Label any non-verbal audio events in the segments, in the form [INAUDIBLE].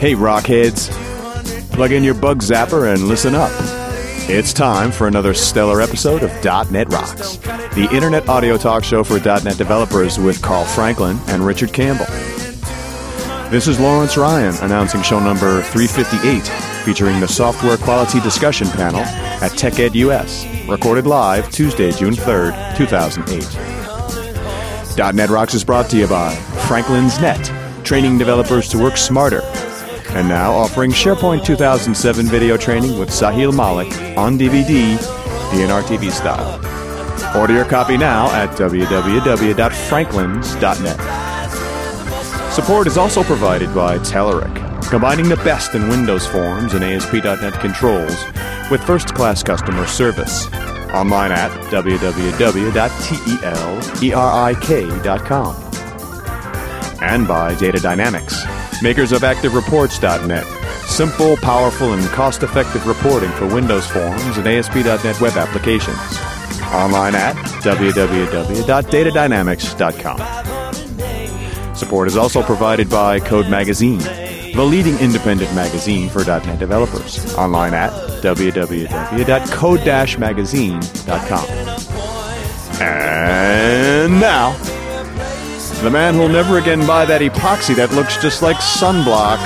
Hey, Rockheads. Plug in your bug zapper and listen up. It's time for another stellar episode of .NET Rocks, the internet audio talk show for .NET developers with Carl Franklin and Richard Campbell. This is Lawrence Ryan announcing show number 358, featuring the Software Quality Discussion Panel at TechEd US, recorded live Tuesday, June 3rd, 2008. .NET Rocks is brought to you by Franklin's Net, training developers to work smarter. And now offering SharePoint 2007 video training with Sahil Malik on DVD, DNR TV style. Order your copy now at www.franklins.net. Support is also provided by Telerik, combining the best in Windows forms and ASP.NET controls with first-class customer service. Online at www.telerik.com. And by Data Dynamics, makers of ActiveReports.net. Simple, powerful, and cost-effective reporting for Windows forms and ASP.NET web applications. Online at www.datadynamics.com. Support is also provided by Code Magazine, the leading independent magazine for .NET developers. Online at www.code-magazine.com. And now, the man who'll never again buy that epoxy that looks just like sunblock,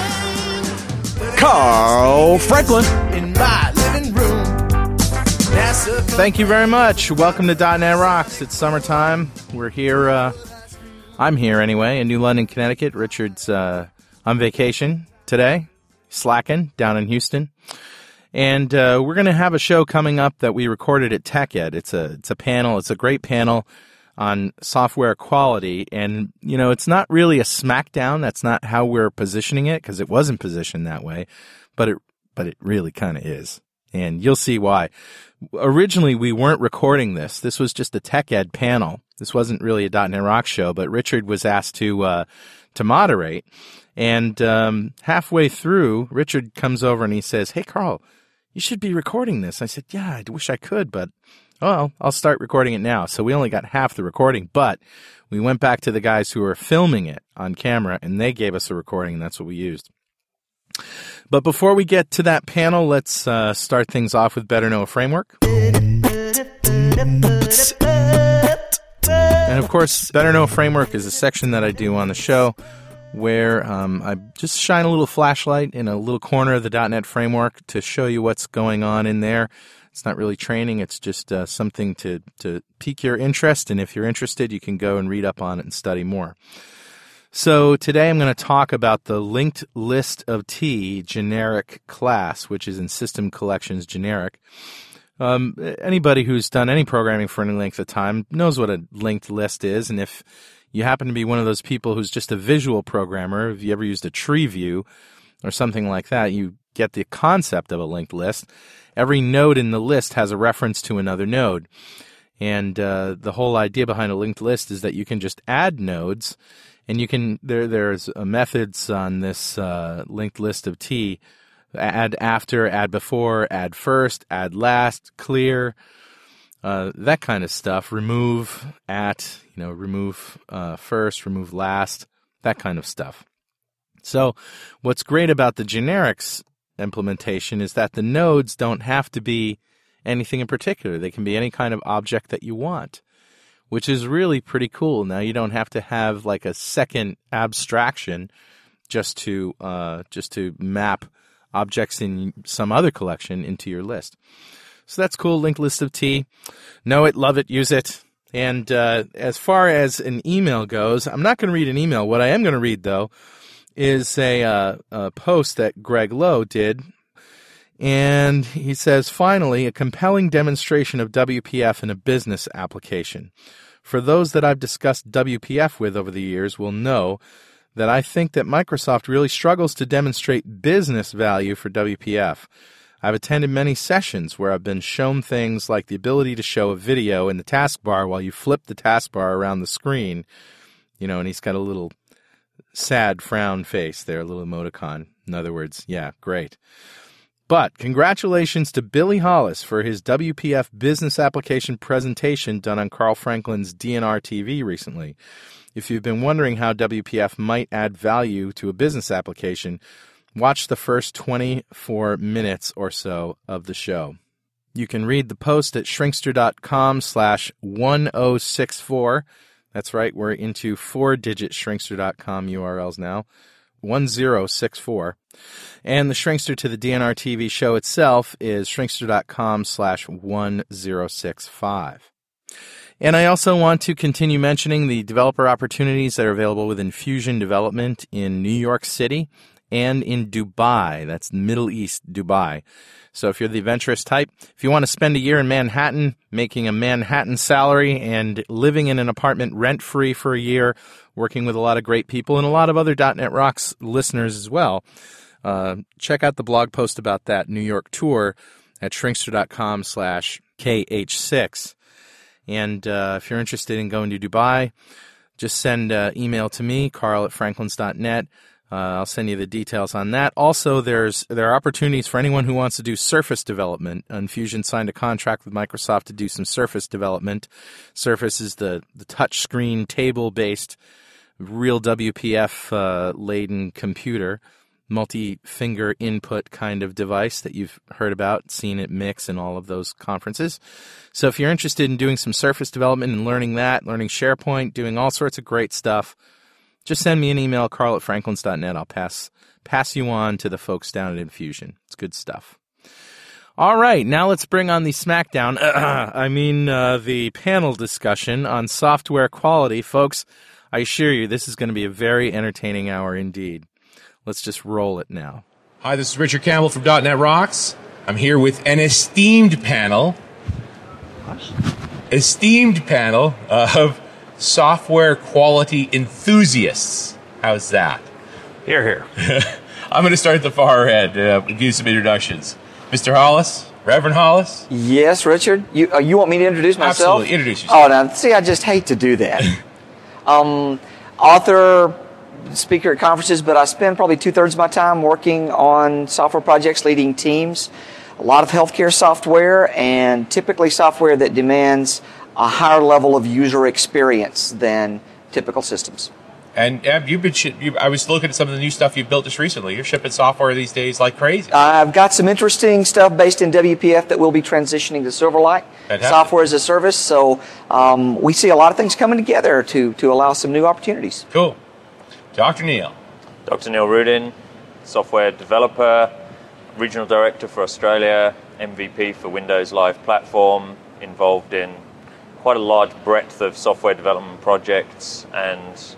Carl Franklin. in my living room. Thank you very much. Welcome to .NET Rocks. It's summertime. We're here. Uh, I'm here anyway in New London, Connecticut. Richard's uh, on vacation today, slacking down in Houston, and uh, we're going to have a show coming up that we recorded at TechEd. It's a it's a panel. It's a great panel on software quality, and you know it's not really a smackdown. That's not how we're positioning it because it wasn't positioned that way, but it but it really kind of is and you'll see why. Originally, we weren't recording this. This was just a TechEd panel. This wasn't really a .NET Rock show, but Richard was asked to uh, to moderate. And um, halfway through, Richard comes over and he says, "Hey, Carl, you should be recording this." I said, "Yeah, I wish I could, but well, I'll start recording it now." So we only got half the recording, but we went back to the guys who were filming it on camera, and they gave us a recording, and that's what we used. But before we get to that panel, let's uh, start things off with Better Know a Framework. And of course, Better Know a Framework is a section that I do on the show where um, I just shine a little flashlight in a little corner of the .NET framework to show you what's going on in there. It's not really training; it's just uh, something to to pique your interest. And if you're interested, you can go and read up on it and study more. So today I'm going to talk about the linked list of T generic class, which is in System Collections generic. Um, anybody who's done any programming for any length of time knows what a linked list is, and if you happen to be one of those people who's just a visual programmer, if you ever used a tree view or something like that, you get the concept of a linked list. Every node in the list has a reference to another node. And uh, the whole idea behind a linked list is that you can just add nodes, and you can there there's methods on this uh, linked list of T, add after, add before, add first, add last, clear, uh, that kind of stuff. Remove at, you know, remove uh, first, remove last, that kind of stuff. So, what's great about the generics implementation is that the nodes don't have to be anything in particular. They can be any kind of object that you want, which is really pretty cool. Now you don't have to have like a second abstraction just to uh, just to map objects in some other collection into your list. So that's cool. Linked list of T. Know it, love it, use it. And uh, as far as an email goes, I'm not going to read an email. What I am going to read, though, is a, uh, a post that Greg Low did. And he says, finally, a compelling demonstration of WPF in a business application. For those that I've discussed WPF with over the years will know that I think that Microsoft really struggles to demonstrate business value for WPF. I've attended many sessions where I've been shown things like the ability to show a video in the taskbar while you flip the taskbar around the screen. You know, and he's got a little sad frown face there, a little emoticon. In other words, yeah, great. But congratulations to Billy Hollis for his WPF business application presentation done on Carl Franklin's DNR TV recently. If you've been wondering how WPF might add value to a business application, watch the first 24 minutes or so of the show. You can read the post at shrinkster.com slash 1064. That's right, we're into four-digit shrinkster.com URLs now. 1064. And the Shrinkster to the DNR TV show itself is shrinkster.com slash 1065. And I also want to continue mentioning the developer opportunities that are available within Fusion Development in New York City and in Dubai. That's Middle East, Dubai. So if you're the adventurous type, if you want to spend a year in Manhattan, making a Manhattan salary and living in an apartment rent free for a year, working with a lot of great people and a lot of other .NET Rocks listeners as well, uh, check out the blog post about that New York tour at shrinkster.com slash KH6. And uh, if you're interested in going to Dubai, just send an uh, email to me, carl at franklins.net. Uh, I'll send you the details on that. Also, there's there are opportunities for anyone who wants to do Surface development. Infusion signed a contract with Microsoft to do some Surface development. Surface is the the touchscreen table based, real WPF uh, laden computer multi finger input kind of device that you've heard about, seen at Mix and all of those conferences. So if you're interested in doing some Surface development and learning that, learning SharePoint, doing all sorts of great stuff, just send me an email, carl at franklins.net. I'll pass, pass you on to the folks down at Infusion. It's good stuff. All right, now let's bring on the SmackDown. [CLEARS THROAT] I mean, uh, the panel discussion on software quality. Folks, I assure you, this is going to be a very entertaining hour indeed. Let's just roll it now. Hi, this is Richard Campbell from .NET Rocks. I'm here with an esteemed panel, esteemed panel of software quality enthusiasts. How's that? Here, here. [LAUGHS] I'm going to start at the far end. Uh, give you some introductions. Mr. Hollis, Reverend Hollis. Yes, Richard. You uh, you want me to introduce myself? Absolutely. Introduce yourself. Oh, now see, I just hate to do that. [LAUGHS] um, author, speaker at conferences, but I spend probably two thirds of my time working on software projects, leading teams. A lot of healthcare software, and typically software that demands a higher level of user experience than typical systems. And uh, you've been. Sh- you, I was looking at some of the new stuff you've built just recently. You're shipping software these days like crazy. I've got some interesting stuff based in WPF that we'll be transitioning to Silverlight, Fantastic. software as a service. So um, we see a lot of things coming together to to allow some new opportunities. Cool. Dr. Neil. Dr. Neil Roodyn, software developer, regional director for Australia, MVP for Windows Live Platform, involved in quite a large breadth of software development projects and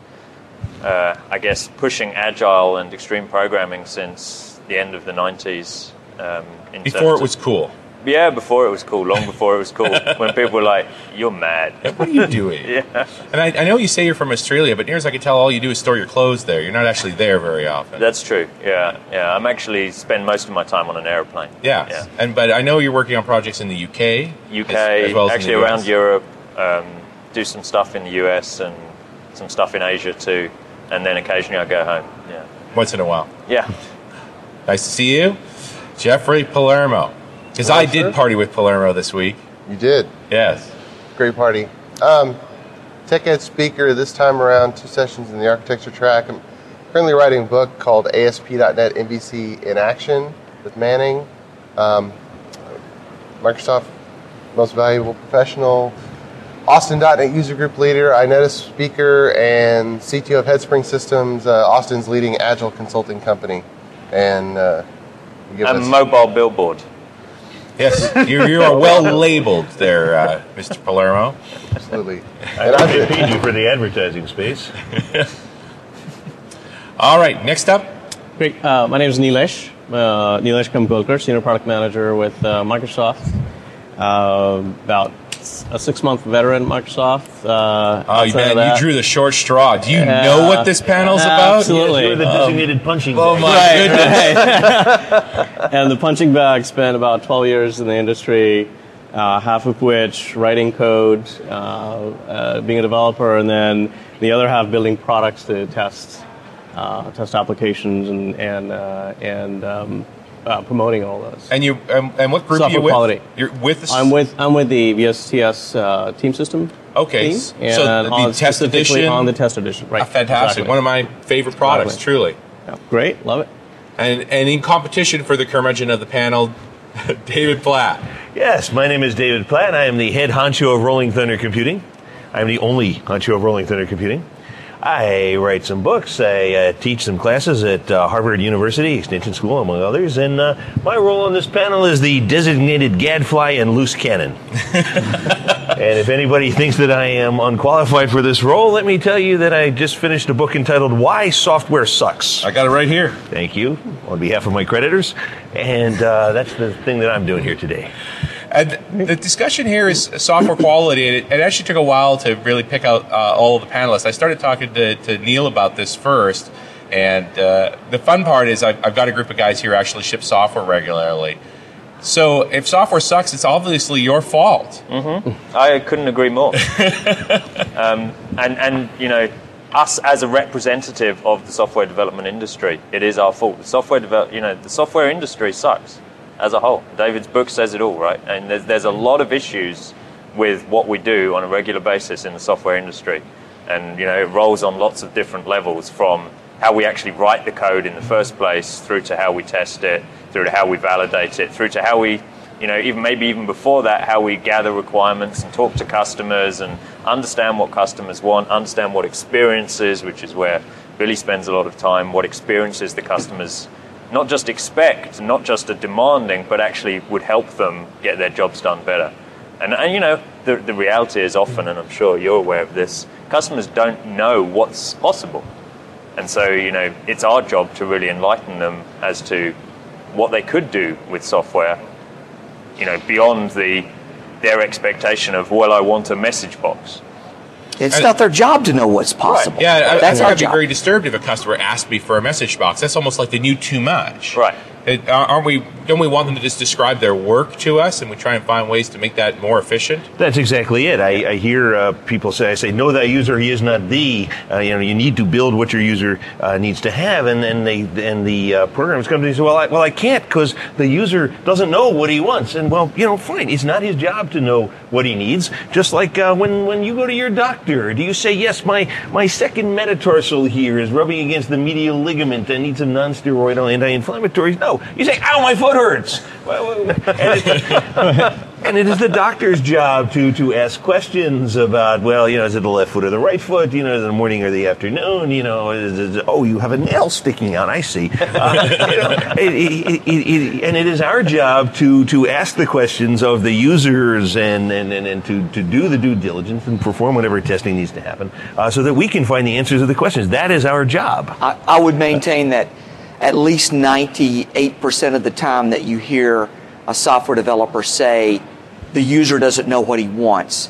uh, I guess pushing agile and extreme programming since the end of the 90s. Um, Before it was cool. yeah, before it was cool, long before it was cool, [LAUGHS] when people were like, "You're mad." What are you doing? [LAUGHS] yeah, And I, I know you say you're from Australia, but near as I can tell, all you do is store your clothes there. You're not actually there very often. that's true. Yeah, yeah. I'm actually spend most of my time on an aeroplane. yeah. yeah. And but I know you're working on projects in the UK, UK, as, as well as actually around. Europe, um, do some stuff in the US and some stuff in Asia too, and then occasionally I go home. Yeah, once in a while. yeah. [LAUGHS] Nice to see you, Jeffrey Palermo. Because I did party with Palermo this week. You did. Yes. Great party. Um, tech ed speaker this time around, two sessions in the architecture track. I'm currently writing a book called ASP.NET MVC in Action with Manning. Um, Microsoft Most Valuable Professional. Austin.NET User Group Leader, INETA speaker, and CTO of Headspring Systems, uh, Austin's leading agile consulting company. And uh, you give And us- mobile billboard. Yes, you, you are well labeled there, uh, Mr. Palermo. Absolutely. And [LAUGHS] I know they paid you for the advertising space. [LAUGHS] All right, next up. Great. Uh, my name is Nilesh. Uh, Nilesh Kamgolkar, Senior Product Manager with uh, Microsoft. Uh, about a six-month veteran at Microsoft. Uh, Oh, you, man, you drew the short straw. Do you Yeah. know what this panel's about? Absolutely. You're the designated punching Oh bag. my goodness! [LAUGHS] and the punching bag spent about 12 years in the industry, uh, half of which writing code, uh, uh, being a developer, and then the other half building products to test, uh, test applications and and uh, and um, uh, promoting all those. And you um, and what group are Software you with? quality. You're with. The, s- I'm with I'm with the VSTS uh, team system. Okay, team, s- so and the test edition- on the test edition, right? Ah, fantastic. exactly. One of my favorite products, Exactly. truly. Yeah, great, love it. And and in competition for the curmudgeon of the panel, [LAUGHS] David Platt. Yes, my name is David Platt. I am the head honcho of Rolling Thunder Computing. I am the only honcho of Rolling Thunder Computing. I write some books. I uh, teach some classes at uh, Harvard University Extension School, among others. And uh, my role on this panel is the designated gadfly and loose cannon. [LAUGHS] and if anybody thinks that I am unqualified for this role, let me tell you that I just finished a book entitled "Why Software Sucks." I got it right here. Thank you on behalf of my creditors, and uh, that's the thing that I'm doing here today. And the discussion here is software quality. and It, it actually took a while to really pick out uh, all of the panelists. I started talking to, to Neil about this first, and uh, the fun part is I've, I've got a group of guys here who actually ship software regularly. So if software sucks, it's obviously your fault. I couldn't agree more. [LAUGHS] um, and, and, you know, us as a representative of the software development industry, it is our fault. The software develop, you know, the software industry sucks as a whole. David's book says it all, right? And there's, there's a lot of issues with what we do on a regular basis in the software industry. And, you know, it rolls on lots of different levels from how we actually write the code in the first place through to how we test it, through to how we validate it, through to how we you know, even maybe even before that, how we gather requirements and talk to customers and understand what customers want, understand what experiences, which is where Billy spends a lot of time, what experiences the customers not just expect, not just are demanding, but actually would help them get their jobs done better. And, and you know, the, the reality is often, and I'm sure you're aware of this, customers don't know what's possible. And so, you know, it's our job to really enlighten them as to what they could do with software you know, beyond the their expectation of well, I want a message box. It's not their job to know what's possible. Yeah, I, I that's think our I'd be job. very disturbed if a customer asked me for a message box. That's almost like they knew too much. Right. It, aren't we? Don't we want them to just describe their work to us, and we try and find ways to make that more efficient? That's exactly it. I, I hear uh, people say, I say, know that user, he is not thee. Uh, you know, you need to build what your user uh, needs to have. And, then they, and the uh, programs come to me and say, well, I, well, I can't because the user doesn't know what he wants. And well, you know, fine. It's not his job to know what he needs. Just like uh, when, when you go to your doctor, do you say, yes, my, my second metatarsal here is rubbing against the medial ligament and needs some non-steroidal anti-inflammatories? No. You say, ow, my foot hurts. And it- [LAUGHS] and it is the doctor's job to, to ask questions about, well, you know, is it the left foot or the right foot? You know, is it the morning or the afternoon? You know, is, oh, you have a nail sticking out. I see. Uh, [LAUGHS] you know, it, it, and it is our job to, to ask the questions of the users and, and, and, and to, to do the due diligence and perform whatever testing needs to happen uh, so that we can find the answers to the questions. That is our job. I, I would maintain that at least 98% of the time that you hear a software developer say the user doesn't know what he wants,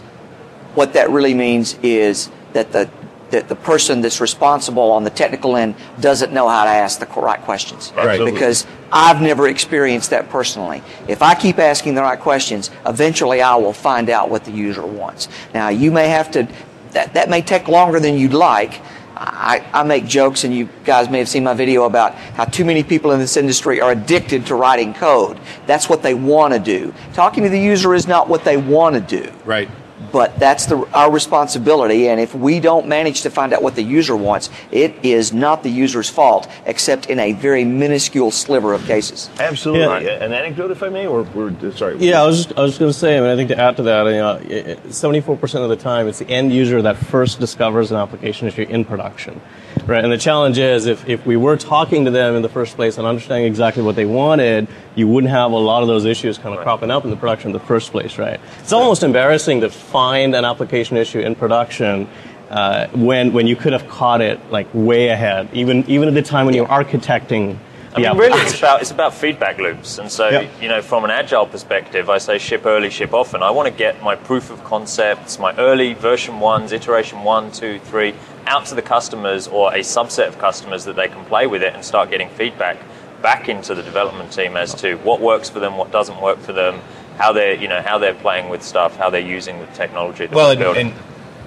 what that really means is that the that the person that's responsible on the technical end doesn't know how to ask the right questions. Right. Because I've never experienced that personally. If I keep asking the right questions, eventually I will find out what the user wants. Now, you may have to, that, that may take longer than you'd like. I, I make jokes, and you guys may have seen my video about how too many people in this industry are addicted to writing code. That's what they want to do. Talking to the user is not what they want to do Right. But that's the, our responsibility. And if we don't manage to find out what the user wants, it is not the user's fault, except in a very minuscule sliver of cases. Absolutely. Yeah. An anecdote, if I may, or, or uh, sorry. Yeah, I was just, I was going to say. I mean, I think to add to that, you know, seventy-four percent of the time, it's the end user that first discovers an application issue in production. Right, and the challenge is if, if we were talking to them in the first place and understanding exactly what they wanted, you wouldn't have a lot of those issues kind of cropping up in the production in the first place, right? It's almost embarrassing to find an application issue in production uh, when when you could have caught it like way ahead, even even at the time when you're architecting. I mean, really, it's about it's about feedback loops, and so you know, from an agile perspective, I say ship early, ship often. I want to get my proof of concepts, my early version ones, iteration one, two, three, out to the customers or a subset of customers that they can play with it and start getting feedback back into the development team as to what works for them, what doesn't work for them, how they're you know how they're playing with stuff, how they're using the technology. Well, and, and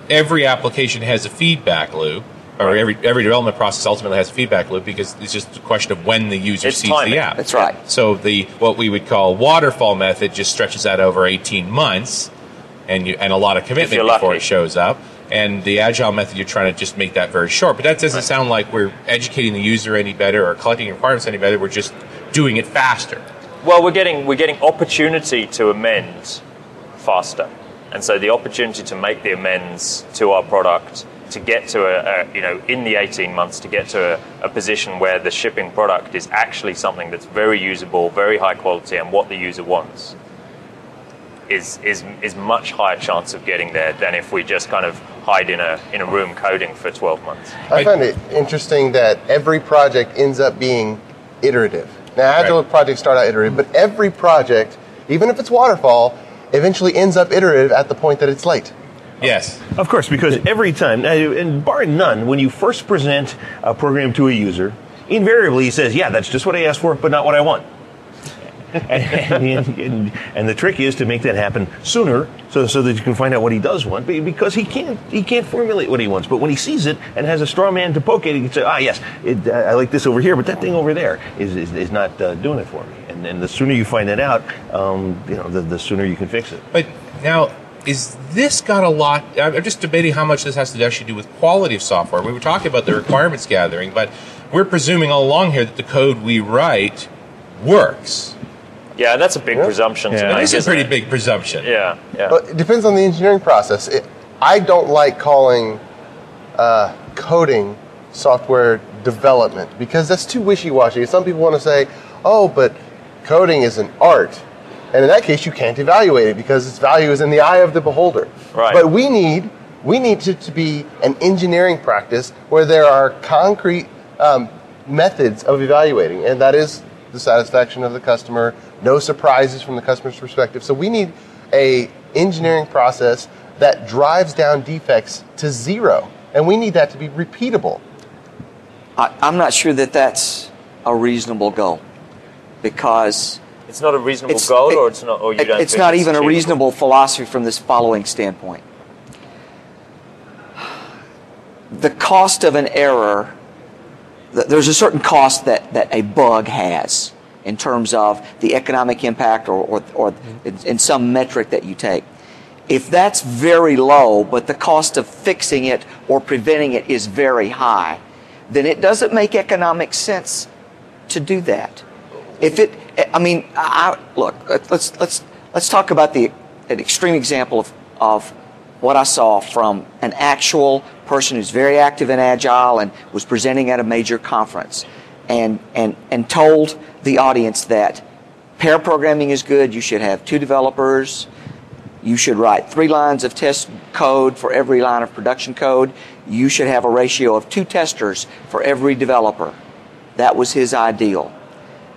every application has a feedback loop, or every every development process ultimately has a feedback loop because it's just a question of when the user It's sees timing. the app. That's right. So the what we would call waterfall method just stretches out over eighteen months, and you and a lot of commitment before lucky. it shows up. And the agile method, you're trying to just make that very short. But that doesn't sound like we're educating the user any better or collecting requirements any better. We're just doing it faster. Well, we're getting we're getting opportunity to amend faster, and so the opportunity to make the amends to our product to get to a, a you know in the 18 months to get to a, a position where the shipping product is actually something that's very usable, very high quality, and what the user wants is is is much higher chance of getting there than if we just kind of hide in a in a room coding for 12 months. I find it interesting that every project ends up being iterative. Now, agile Right. projects start out iterative, but every project, even if it's waterfall, eventually ends up iterative at the point that it's late. Yes. Of course, because every time, and bar none, when you first present a program to a user, invariably he says, "Yeah, that's just what I asked for, but not what I want." and, and, and, and the trick is to make that happen sooner, so so that you can find out what he does want, because he can't he can't formulate what he wants. But when he sees it and has a straw man to poke it, he can say, "Ah, yes, it, I like this over here, but that thing over there is is, is not uh, doing it for me." And, and the sooner you find that out, um, you know, the, the sooner you can fix it. But now, is this got a lot? I'm I'm just debating how much this has to actually do with quality of software. We were talking about the requirements gathering, but we're presuming all along here that the code we write works. Yeah, that's a big presumption to Yeah. make. That is a isn't pretty it? big presumption. Yeah, yeah. But it depends on the engineering process. It, I don't like calling uh, coding software development because that's too wishy-washy. Some people want to say, "Oh, but coding is an art," and in that case, you can't evaluate it because its value is in the eye of the beholder. Right. But we need we need it to be an engineering practice where there are concrete um, methods of evaluating, and that is the satisfaction of the customer, no surprises from the customer's perspective. So we need a engineering process that drives down defects to zero, and we need that to be repeatable. I, I'm not sure that that's a reasonable goal because It's not a reasonable it's, goal, it- or it's not, or you don't. it's not even a reasonable philosophy from this following standpoint. The cost of an error, there's a certain cost that, that a bug has in terms of the economic impact or, or, or in, in some metric that you take. If that's very low, but the cost of fixing it or preventing it is very high, then it doesn't make economic sense to do that. If it, I mean, I, look, let's let's let's talk about the an extreme example of of what I saw from an actual person who's very active and agile and was presenting at a major conference, and and and told the audience that pair programming is good. You should have two developers. You should write three lines of test code for every line of production code. You should have a ratio of two testers for every developer. That was his ideal.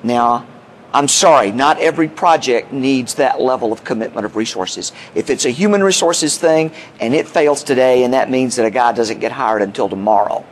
Now, I'm sorry, not every project needs that level of commitment of resources. If it's a human resources thing and it fails today and that means that a guy doesn't get hired until tomorrow,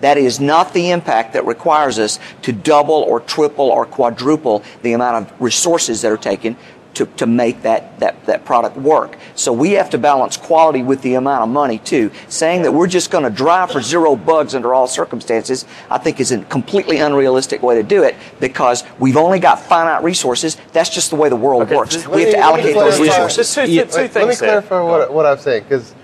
that is not the impact that requires us to double or triple or quadruple the amount of resources that are taken to, to make that, that, that product work. So we have to balance quality with the amount of money too. Saying that we're just going to drive for zero bugs under all circumstances, I think is a completely unrealistic way to do it because we've only got finite resources. That's just the way the world Okay, works. just We have to me- let allocate those resources. Two, two, Yeah, two Let- Let me things there. clarify what, what I'm saying because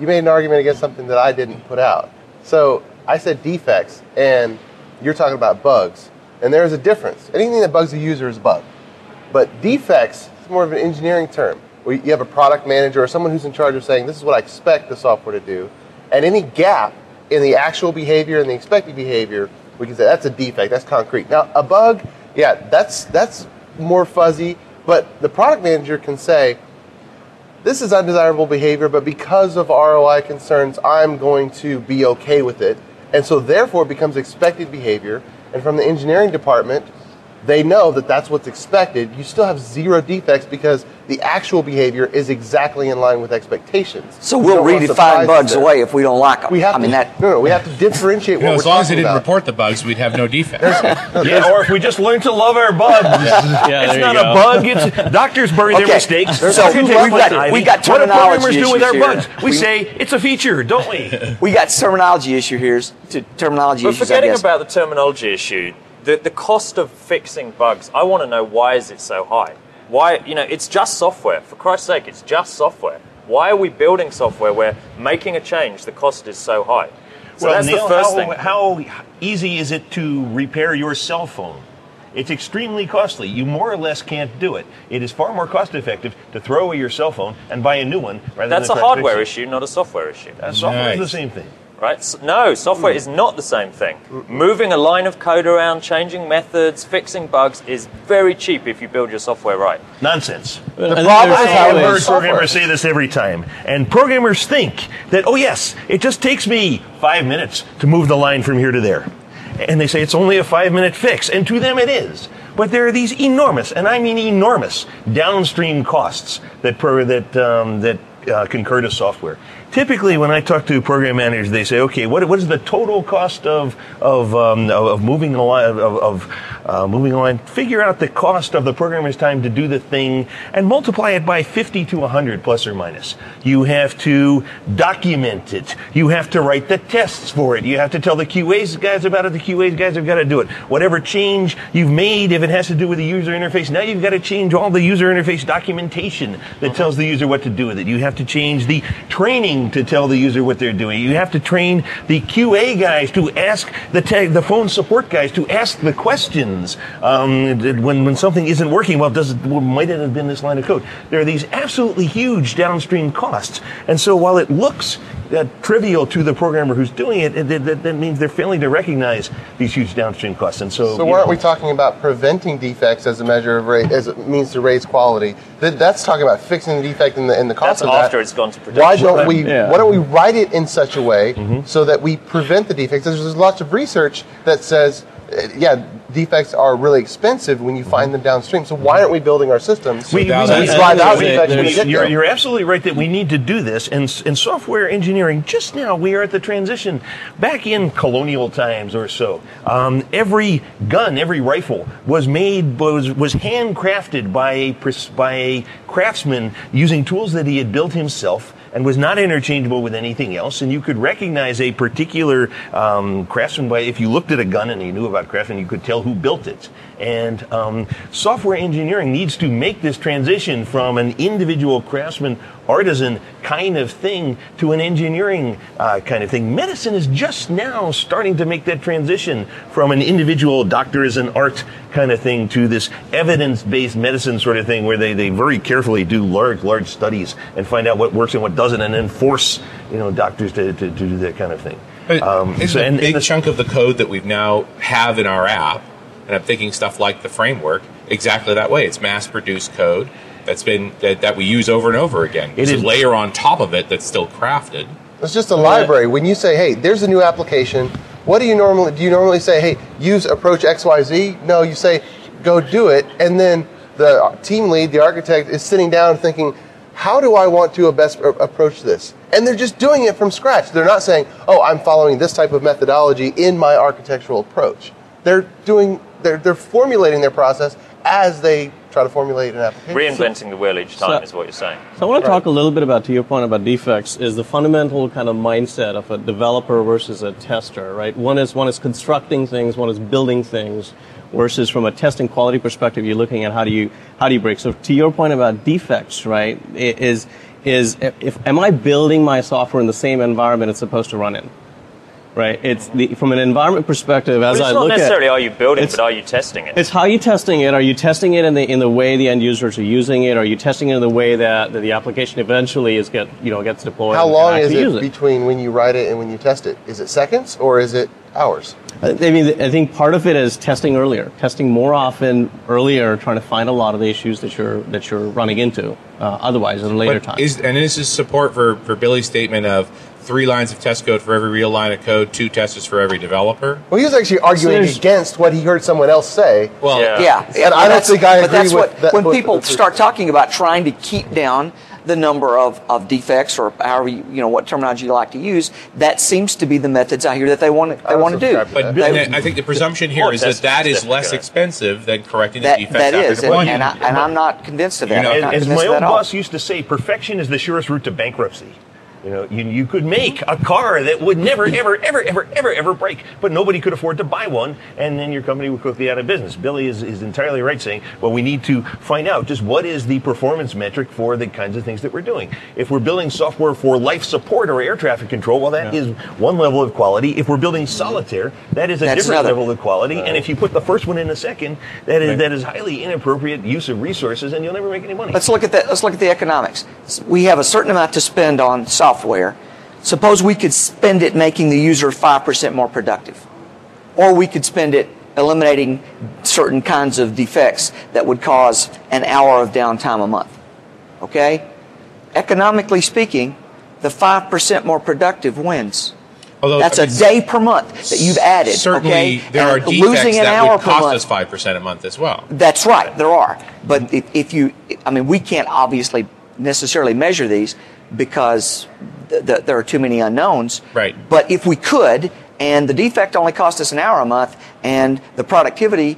you made an argument against something that I didn't put out. So I said defects, and you're talking about bugs, and there is a difference. Anything that bugs a user is a bug, but defects more of an engineering term. Where you have a product manager or someone who's in charge of saying, "This is what I expect the software to do," and any gap in the actual behavior and the expected behavior, we can say that's a defect, that's concrete. Now, a bug, yeah, that's that's more fuzzy, but the product manager can say, this is undesirable behavior, but because of ROI concerns, I'm going to be okay with it. And so, therefore, it becomes expected behavior. And from the engineering department, they know that that's what's expected. You still have zero defects because the actual behavior is exactly in line with expectations. So we'll don't redefine bugs there. away if we don't like them. We have I mean to, that. no, no, we have to differentiate [LAUGHS] You know, as we're long as they didn't about. report the bugs, we'd have no defects. [LAUGHS] [LAUGHS] Yeah, or if we just learn to love our bugs. Yeah, it's not you a bug. It's doctors bury their Okay, mistakes. so Architects we've got- Ivy. we've got What do terminology programmers do with our here. bugs? We We- say it's a feature, don't we? We got terminology issue here. T- terminology But issues. Forgetting about the terminology issue, the, the cost of fixing bugs, I want to know why is it so high? Why, you know, it's just software. For Christ's sake, it's just software. Why are we building software where making a change, the cost is so high? So well, that's Neil, the first how, thing. how easy is it to repair your cell phone? It's extremely costly. You more or less can't do it. It is far more cost effective to throw away your cell phone and buy a new one rather That's a than try to fix hardware issue, not a software issue. Uh, software is the same thing. Right? S- No, software is not the same thing. Moving a line of code around, changing methods, fixing bugs is very cheap if you build your software right. Nonsense. The problem I is have always programmers say this every time. And programmers think that, oh, yes, it just takes me five minutes to move the line from here to there. And they say it's only a five minute fix. And to them it is. But there are these enormous, and I mean enormous, downstream costs that, pro- that, um, that uh, concur to software. Typically, when I talk to program managers, they say, "Okay, what, what is the total cost of of, um, of, moving a line? Of, of uh, moving a line? Figure out the cost of the programmer's time to do the thing, and multiply it by 50 to 100 plus or minus. You have to document it. You have to write the tests for it. You have to tell the QA guys about it. The QA guys have got to do it. Whatever change you've made, if it has to do with the user interface, now you've got to change all the user interface documentation that tells the user what to do with it. You have to change the training to tell the user what they're doing. You have to train the QA guys to ask the te- the phone support guys to ask the questions um, when when something isn't working. Well, does it, well, might it have been this line of code? There are these absolutely huge downstream costs, and so while it looks uh, trivial to the programmer who's doing it, it, that, that means they're failing to recognize these huge downstream costs. And so, So you why aren't we talking about preventing defects as a measure of ra- as a means to raise quality? That, that's talking about fixing the defect and the, and the cost That's of that. after it's gone to production. Why don't we? Yeah. Why don't we write it in such a way Mm-hmm. so that we prevent the defects? There's, there's lots of research that says, uh, yeah, defects are really expensive when you find them downstream. So why aren't we building our systems We- so we- that we we- drive out we- defects when we get You're, you're absolutely right that we need to do this. And in software engineering, just now we are at the transition. Back in colonial times or so, um, every gun, every rifle was made was was handcrafted by a by a craftsman using tools that he had built himself. And was not interchangeable with anything else, and you could recognize a particular um, craftsman by if you looked at a gun and you knew about craftsman, you could tell who built it. And um, software engineering needs to make this transition from an individual craftsman, artisan kind of thing to an engineering uh, kind of thing. Medicine is just now starting to make that transition from an individual doctor is an art kind of thing to this evidence-based medicine sort of thing where they, they very carefully do large, large studies and find out what works and what doesn't and then force, you know, doctors to, to, to do that kind of thing. Um, isn't so- a and- big and the- chunk of the code that we've now have in our app, and I'm thinking stuff like the framework, exactly that way. It's mass-produced code that's been that, that we use over and over again. It It's a layer on top of it that's still crafted. It's just a library. When you say, "Hey, there's a new application," what do you normally do? You normally say, "Hey, use approach X Y Z." No, you say, "Go do it," and then the team lead, the architect, is sitting down thinking, "How do I want to best approach this?" And they're just doing it from scratch. They're not saying, "Oh, I'm following this type of methodology in my architectural approach." They're doing. They're they're formulating their process as they try to formulate an application. Reinventing the wheel each time So- is what you're saying. So I want to talk a little bit about, to your point about defects, is the fundamental kind of mindset of a developer versus a tester, right? One is one is constructing things, one is building things, versus from a testing quality perspective, you're looking at how do you how do you break. So to your point about defects, right? Is is if am I building my software in the same environment it's supposed to run in? Right? It's the, from an environment perspective. As But I it's not necessarily are you building, it's- but are you testing it? It's how you testing it. Are you testing it in the in the way the end users are using it? Are you testing it in the way that, that the application eventually is get you know gets deployed? How long is it, it? between when you write it and when you test it? Is it seconds or is it hours? I mean, I think part of it is testing earlier, testing more often earlier, trying to find a lot of the issues that you're that you're running into. Uh, otherwise, at a later But time. Is, and this is support for, for Billy's statement of three lines of test code for every real line of code, two testers for every developer. Well, he was actually arguing there's- against what he heard someone else say. Well, Yeah. Yeah, And I don't think I But agree that's with what that- when with- people with- start talking about trying to keep down the number of, of defects or however you, you know what terminology you like to use. That seems to be the methods I hear that they want to, they want to do. But They- I think the presumption here is that that is is less expensive than correcting the That defects That is, after and, and, I, and I'm not convinced of that. You know, not As convinced my old that at all. boss used to say, perfection is the surest route to bankruptcy. You know, you, you could make a car that would never, ever, ever, ever, ever, ever break, but nobody could afford to buy one, and then your company would quickly out of business. Billy is, is entirely right saying, well, we need to find out just what is the performance metric for the kinds of things that we're doing. If we're building software for life support or air traffic control, well, that is one level of quality. If we're building solitaire, that is a That's different another. level of quality. And if you put the first one in the second, that is, that is highly inappropriate use of resources, and you'll never make any money. Let's look at that. Let's look at the economics. We have a certain amount to spend on software. Suppose we could spend it making the user 5% more productive. Or we could spend it eliminating certain kinds of defects that would cause an hour of downtime a month. Okay? Economically speaking, the 5% more productive wins. Although, That's I a mean, day per month that you've added. Certainly, okay? there are defects losing an that hour would cost month. us five percent a month as well. That's right, there are. But if, if you, I mean, we can't obviously necessarily measure these because th- th- there are too many unknowns. Right. But if we could, and the defect only cost us an hour a month, and the productivity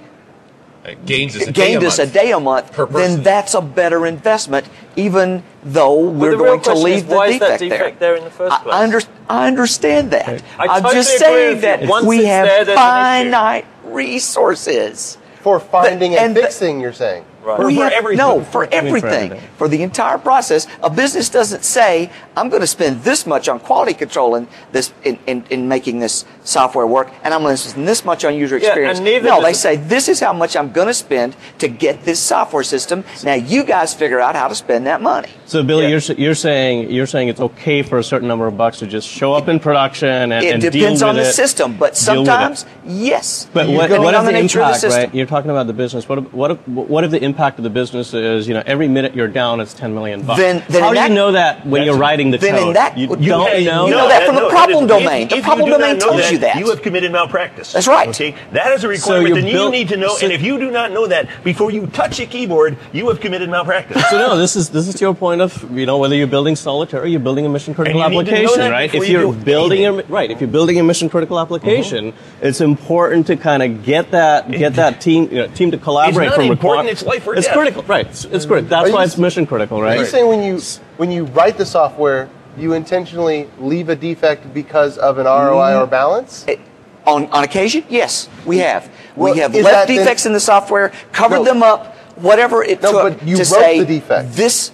It gains us a day gained a us a month. day a month, per then that's a better investment, even though But we're going to leave is, the why is defect, that defect there. there in the first I, place? I, under, I understand that. I I'm totally just saying that Once we have there, there's an issue. finite resources. For finding and, and the- fixing, you're saying. Right. For- We for have- everything. No, for I for everything. everything. For the entire process. A business doesn't say, I'm going to spend this much on quality control in, this, in, in, in making this software work, and I'm going to spend this much on user experience. and neither no, they does- say, this is how much I'm going to spend to get this software system. Now you guys figure out how to spend that money. So, Billy, Yeah. you're, you're saying you're saying it's okay for a certain number of bucks to just show up in production and, It and depends deal on with the it. system, but Deal with it. sometimes, yes. But what, what if the nature of impact, system. right? You're talking about the business. What if, what if, what if the impact of the business is, you know, every minute you're down, it's 10 million bucks? Then- then How do that- you know that when you're writing the then in code? that- you, you- don't you know. know that from the problem that is- domain. If, The if problem you do domain not know tells you that. You have committed malpractice. That's right. Okay, that is a requirement you're that you built- need to know. and if you do not know that before you touch a keyboard, you have committed malpractice. So no, this is this is your point of you know whether you're building solitaire or you're building a mission critical And you need to know application, right? If you you're do building a right, if you're building a mission critical application, mm-hmm. it's important to kind of get that get that team you know, team to collaborate not from important, requir- it's life or It's death. critical, right? It's, it's critical. Mm-hmm. That's Are why you- it's mission critical, Are right? you saying when you when you write the software, you intentionally leave a defect because of an ROI Mm-hmm. or balance? It- on, on occasion, yes, we mm-hmm. have. Well, we have left that then- defects in the software, covered No. them up, whatever it No, took but you to wrote say the defect. this.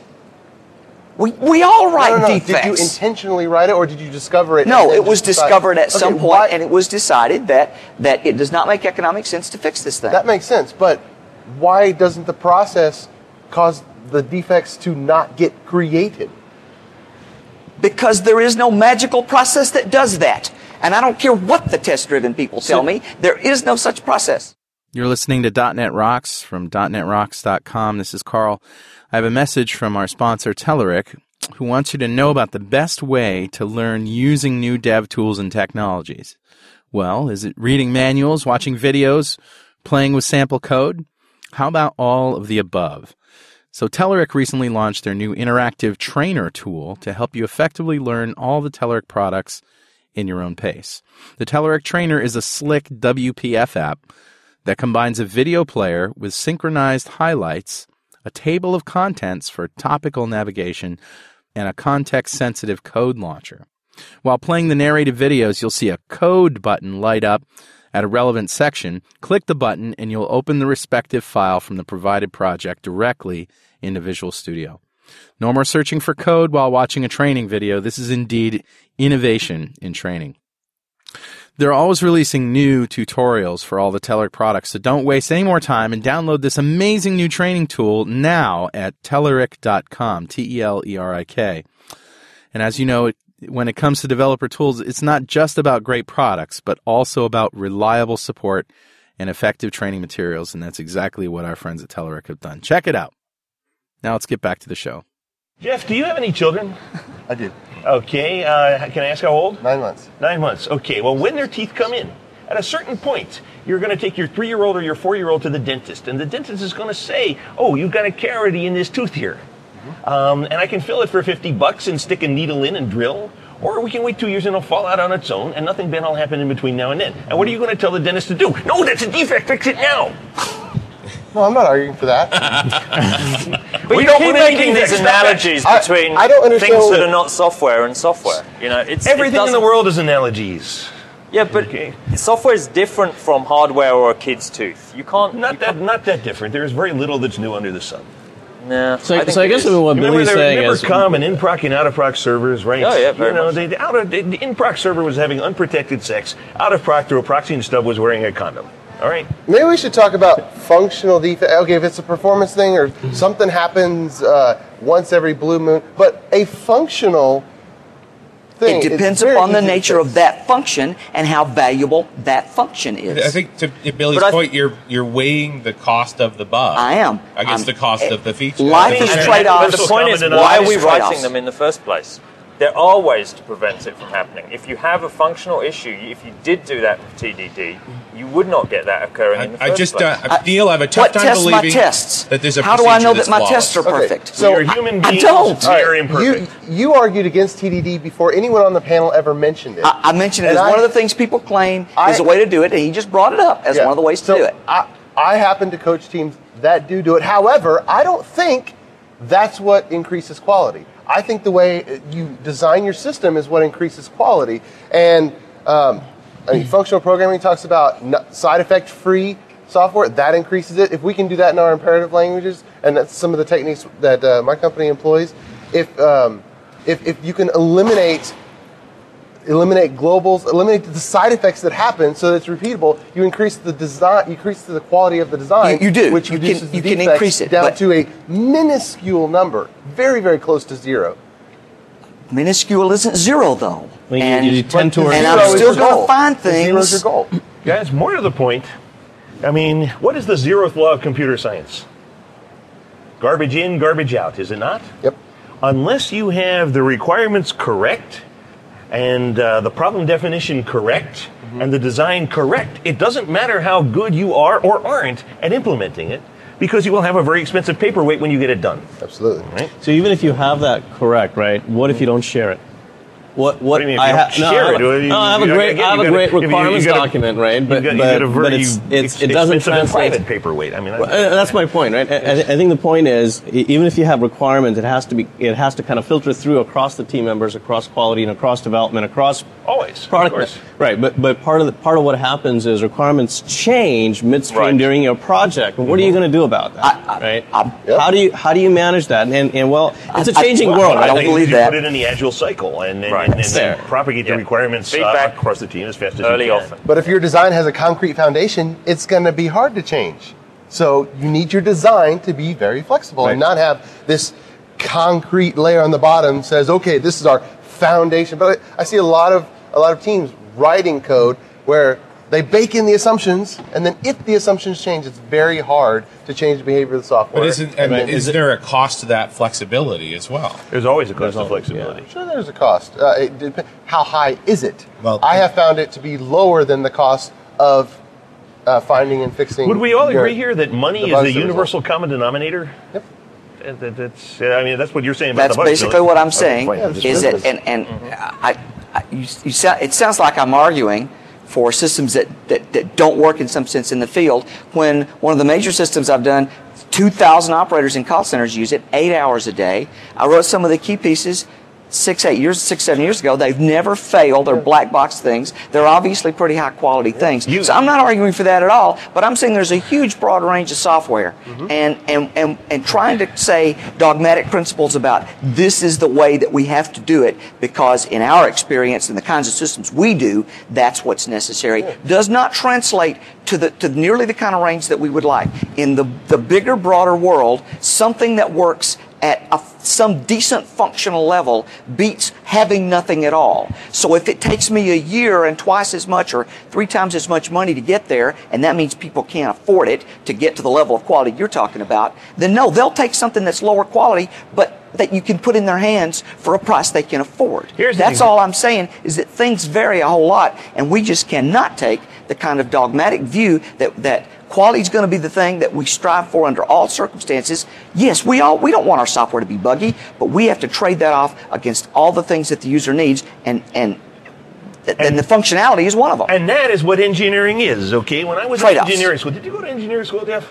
We, we all write no, no, no. defects. Did you intentionally write it, or did you discover it? no, it was decide- discovered at Okay, some point, why- and it was decided that that it does not make economic sense to fix this thing. That makes sense, but why doesn't the process cause the defects to not get created? because there is no magical process that does that. And I don't care what the test-driven people tell me, there is no such process. You're listening to .NET Rocks from .NET .NETRocks.com. This is Carl. I have a message from our sponsor, Telerik, who wants you to know about the best way to learn using new dev tools and technologies. Well, is it reading manuals, watching videos, playing with sample code? How about all of the above? So Telerik recently launched their new interactive trainer tool to help you effectively learn all the Telerik products in your own pace. The Telerik Trainer is a slick WPF app that combines a video player with synchronized highlights, a table of contents for topical navigation, and a context sensitive code launcher. While playing the narrated videos, you'll see a code button light up at a relevant section. Click the button and you'll open the respective file from the provided project directly into Visual Studio. No more searching for code while watching a training video. This is indeed innovation in training. They're always releasing new tutorials for all the Telerik products, so don't waste any more time and download this amazing new training tool now at telerik.com, T E L E R I K. And as you know, it, when it comes to developer tools, it's not just about great products, but also about reliable support and effective training materials, and that's exactly what our friends at Telerik have done. Check it out. Now let's get back to the show. Jeff, do you have any children? [LAUGHS] I do. Okay, uh, can I ask how old? Nine months. Nine months. Okay, well, when their teeth come in, at a certain point, you're going to take your three year old or your four year old to the dentist, and the dentist is going to say, Oh, you've got a cavity in this tooth here. Um, and I can fill it for 50 bucks and stick a needle in and drill. Or we can wait two years and it'll fall out on its own, and nothing bad will happen in between now and then. And what are you going to tell the dentist to do? No, that's a defect. Fix it now. No, I'm not arguing for that. [LAUGHS] But We you don't keep making these analogies I- between I don't things that are not software and software. You know, it's it Everything in the world is analogies. Yeah, but Okay. software is different from hardware or a kid's tooth. You can't. Not you that, can't- not that different. There is very little that's new under the sun. Nah, So, think so I guess is. what Remember, Billy's there, saying remember is common in-proc and out-of-proc servers, right? Oh, yeah, very you know, much. they, the, out of, the, the in-proc server was having unprotected sex. Out-of-proc through a proxy and stub was wearing a condom. All right? Maybe we should talk about functional defect. Okay, if it's a performance thing or something happens uh, once every blue moon, but a functional thing. It is depends upon the nature fix. of that function and how valuable that function is. I think to Billy's But I- point, you're you're weighing the cost of the bug. I am. against I'm- the cost eh, of the feature. life is trade-offs. the point is, why are we writing them in the first place? There are ways to prevent it from happening. If you have a functional issue, if you did do that with TDD, you would not get that occurring in the I, first I just place. uh, Neil, I have a tough what time tests my believing tests? that there's a How do I know that my that's tests are flawless. perfect? So- we are a human being, I beings. don't. We All are imperfect. You, you argued against TDD before anyone on the panel ever mentioned it. I, I mentioned it And as I- one of the things people claim I- is a way to do it, and he just brought it up as Yeah. one of the ways to So do it. I, I happen to coach teams that do do it. However, I don't think that's what increases quality. I think the way you design your system is what increases quality. And um, I mean, functional programming talks about side effect free software. That increases it. If we can do that in our imperative languages, and that's some of the techniques that uh, my company employs, if, um, if, if you can eliminate eliminate globals, eliminate the side effects that happen so that it's repeatable. You increase the design, you increase the quality of the design. You- you do. which You can- reduces the you can defects increase it, down but- to a minuscule number, very very close to zero. Minuscule isn't zero, though. Well, you- and you tend But towards and zero I'm is still your going goal. to find The Zero is things. your goal. Guys, more to the point, I mean, what is the zeroth law of computer science? Garbage in, garbage out, is it not? Yep. Unless you have the requirements correct and uh, the problem definition correct and the design correct, it doesn't matter how good you are or aren't at implementing it because you will have a very expensive paperweight when you get it done. Absolutely. Right? So even if you have that correct, right? What if you don't share it? What what, do you mean I you ha- no, I have, it? Well, a- you- no, I have a great again, I have a gotta- great you- you requirements gotta- document, right? But you got, but, you a very but it's, it's it doesn't expensive and translate. private paperweight. I mean, I- Well, uh, that's my point, right? I, I I think the point is, even if you have requirements, it has to be, it has to kind of filter through across the team members, across quality, and across development, across always product. Of. Right, but but part of the, part of what happens is requirements change midstream Right. during your project. Well, what are you going to do about that? I- I- right? I'm- Yep. How do you how do you manage that? And and well, it's a changing well, world, I right? don't think believe you that. Put it in the agile cycle and, and, Right. And, and, Fair. propagate Yeah. the requirements uh, across the team as fast as early you can. often. But if your design has a concrete foundation, it's going to be hard to change. So you need your design to be very flexible and not have this concrete layer on the bottom says, okay, this is our foundation. But I, I see a lot of a lot of teams writing code where they bake in the assumptions, and then if the assumptions change, it's very hard to change the behavior of the software. But isn't And and then- is there a cost to that flexibility as well? There's always a cost There's of al- flexibility. Sure, there's a cost. Uh, it dep- how high is it? Well- I have found it to be lower than the cost of uh, finding and fixing. Would we all your- agree here that money the is bugs the that universal common denominator? Yep. Uh, that- That's, I mean, that's what you're saying about That's the basically what I'm saying. fine. Yeah, is business. that, and, and I, I, you, you sound, it sounds like I'm arguing for systems that, that, that don't work in some sense in the field when one of the major systems I've done, 2,000 operators in call centers use it, eight hours a day. I wrote some of the key pieces six, eight years, six, seven years ago. They've never failed. They're black box things. They're obviously pretty high quality things. You- so I'm not arguing for that at all, but I'm saying there's a huge broad range of software. Mm-hmm. And, and, and, and trying to say dogmatic principles about this is the way that we have to do it because in our experience and the kinds of systems we do, that's what's necessary, does not translate to the to nearly the kind of range that we would like. In the, the bigger, broader world, something that works at a, some decent functional level beats having nothing at all. So if it takes me a year and twice as much or three times as much money to get there, and that means people can't afford it to get to the level of quality you're talking about, then no, they'll take something that's lower quality, but that you can put in their hands for a price they can afford. Here's that's all I'm saying is that things vary a whole lot, and we just cannot take the kind of dogmatic view that that quality is going to be the thing that we strive for under all circumstances. Yes, we all we don't want our software to be buggy, but we have to trade that off against all the things that the user needs, and and th- and, the functionality is one of them. And that is what engineering is, okay? When I was Trade-offs. engineering school, did you go to engineering school, Jeff?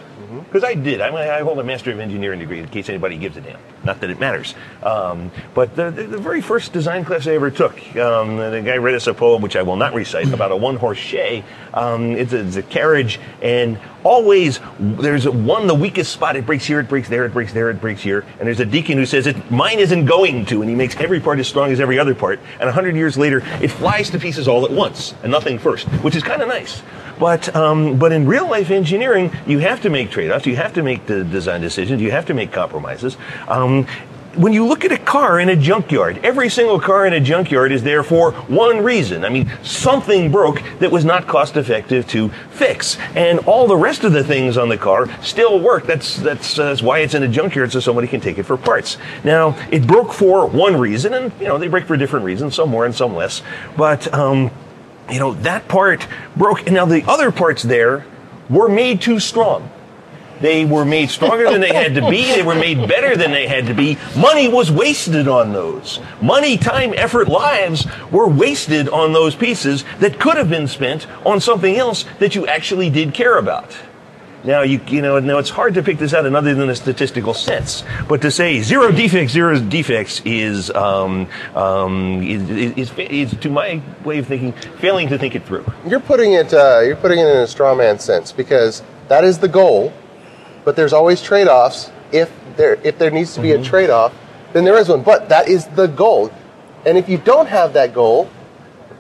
Because I did. I, mean, I hold a Master of Engineering degree in case anybody gives a damn. Not that it matters. Um, but the, the, very first design class I ever took, um, the guy read us a poem, which I will not recite, about a one horse shay. Um, it's, a, it's a carriage, and always there's one, the weakest spot. It breaks here, it breaks there, it breaks there, it breaks here. And there's a deacon who says, it, Mine isn't going to. And he makes every part as strong as every other part. And a hundred years later, it flies to pieces all at once, and nothing first, which is kind of nice. But um, but in real life engineering, you have to make trade-offs. You have to make the design decisions. You have to make compromises. Um, when you look at a car in a junkyard, every single car in a junkyard is there for one reason. I mean, something broke that was not cost effective to fix, and all the rest of the things on the car still work. That's that's, uh, that's why it's in a junkyard, so somebody can take it for parts. Now, it broke for one reason, and you know they break for different reasons, some more and some less. But um, you know, that part broke. And now the other parts there were made too strong. They were made stronger than they had to be. They were made better than they had to be. Money was wasted on those. Money, time, effort, lives were wasted on those pieces that could have been spent on something else that you actually did care about. Now you you know now it's hard to pick this out in other than a statistical sense, but to say zero defects, zero defects is um, um, is, is, is, is to my way of thinking failing to think it through. You're putting it. Uh, you're putting it in a straw man sense because that is the goal, but there's always trade-offs. If there if there needs to be a trade-off, then there is one. But that is the goal, and if you don't have that goal,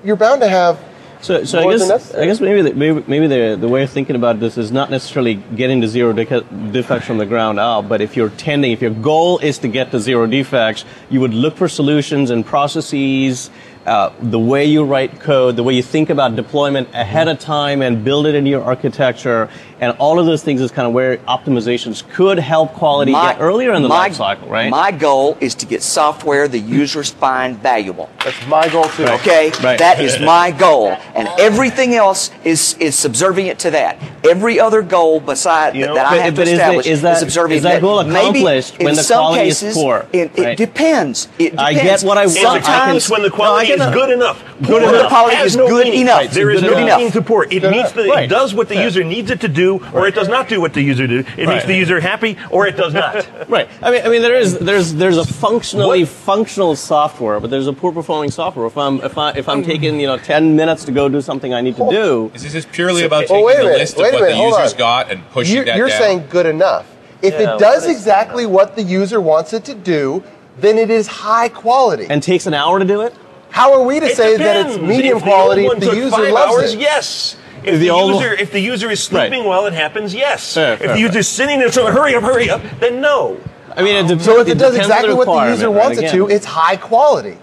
you're bound to have. So, so I guess. I guess maybe the, maybe, maybe the the way of thinking about this is not necessarily getting to zero deca- defects from the ground up, but if you're tending, if your goal is to get to zero defects, you would look for solutions and processes. Uh, the way you write code, the way you think about deployment ahead of time and build it into your architecture, and all of those things is kind of where optimizations could help quality get earlier in the my- life cycle, right? My goal is to get software the users find valuable. That's my goal too. Okay, Right. that is [LAUGHS] my goal, and everything else is is subservient to that. Every other goal beside You know, that I but- have to is that- establish is that- subservient. is that goal Maybe accomplished in when the some quality is cases, poor, It, it right? depends. It depends. I get what I want. It's I can- when the quality get is that. good enough. Good Poor enough. Quality has is no good meaning. enough. There is Good no enough. meaning to poor. It Good meets enough. the, Right. it does what the user needs it to do, or it does not do what the user do. It makes the user happy, or it does not. [LAUGHS] Right. I mean, I mean, there is there's there's a functionally What? functional software, but there's a poor performing software. If I'm if I if I'm taking you know ten minutes to go do something I need to do, Is this purely about Oh, taking wait a the list wait of a what minute, the hold users on. got and pushing You're, that you're down? saying good enough. If Yeah, it does what is- exactly what the user wants it to do, then it is high quality. and takes an hour to do it. How are we to It say that it's medium If quality if the took user five loves hours, it? Yes. If The the, user, if the user is sleeping Right. well, it happens. Yes. Fair, if fair, the user is sitting there saying, "Hurry up, hurry up," then no. I mean, it, um, dep- So if it, does depends on exactly what the requirement, user right? wants it to, it's high quality.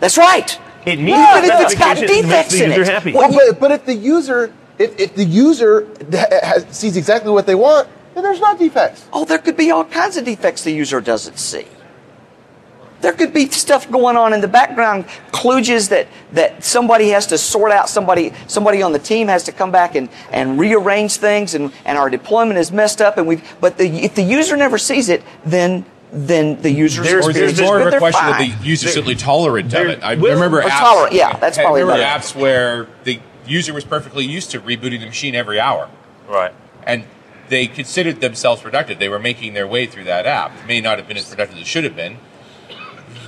That's right. It meets Even the if it's got specification, it defects in it. happy. Well, Well, but, but if the user if, if the user has, sees exactly what they want, then there's not defects. Oh, there could be all kinds of defects the user doesn't see. There could be stuff going on in the background, kludges that, that somebody has to sort out. Somebody somebody on the team has to come back and, and rearrange things, and, and our deployment is messed up. And we but the, if the user never sees it, then then the user's There's- Or experience there's is more of a question fine. of the user There- simply tolerant of it. I well, remember apps. tolerant, yeah, that's I probably remember better. apps where the user was perfectly used to rebooting the machine every hour, Right. and they considered themselves productive. They were making their way through that app. It may not have been as productive as it should have been.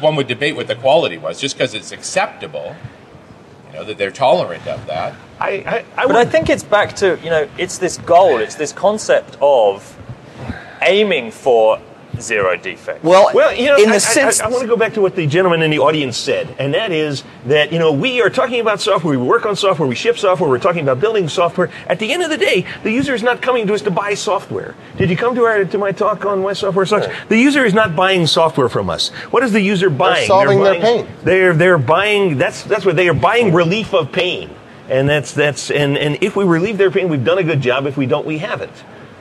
One would debate what the quality was. Just because it's acceptable, you know, that they're tolerant of that. I, I, I But I think it's back to, you know, it's this goal, it's this concept of aiming for zero defect. Well, Well, you know, in I, the sense, I, want to go back to what the gentleman in the audience said, and that is that you know we are talking about software, we work on software, we ship software, we're talking about building software. At the end of the day, the user is not coming to us to buy software. Did you come to our to my talk on why software sucks? The user is not buying software from us. What is the user buying? They're solving their buying, pain. They're they're buying. That's that's what they are buying relief of pain, and that's that's and and if we relieve their pain, we've done a good job. If we don't, we haven't.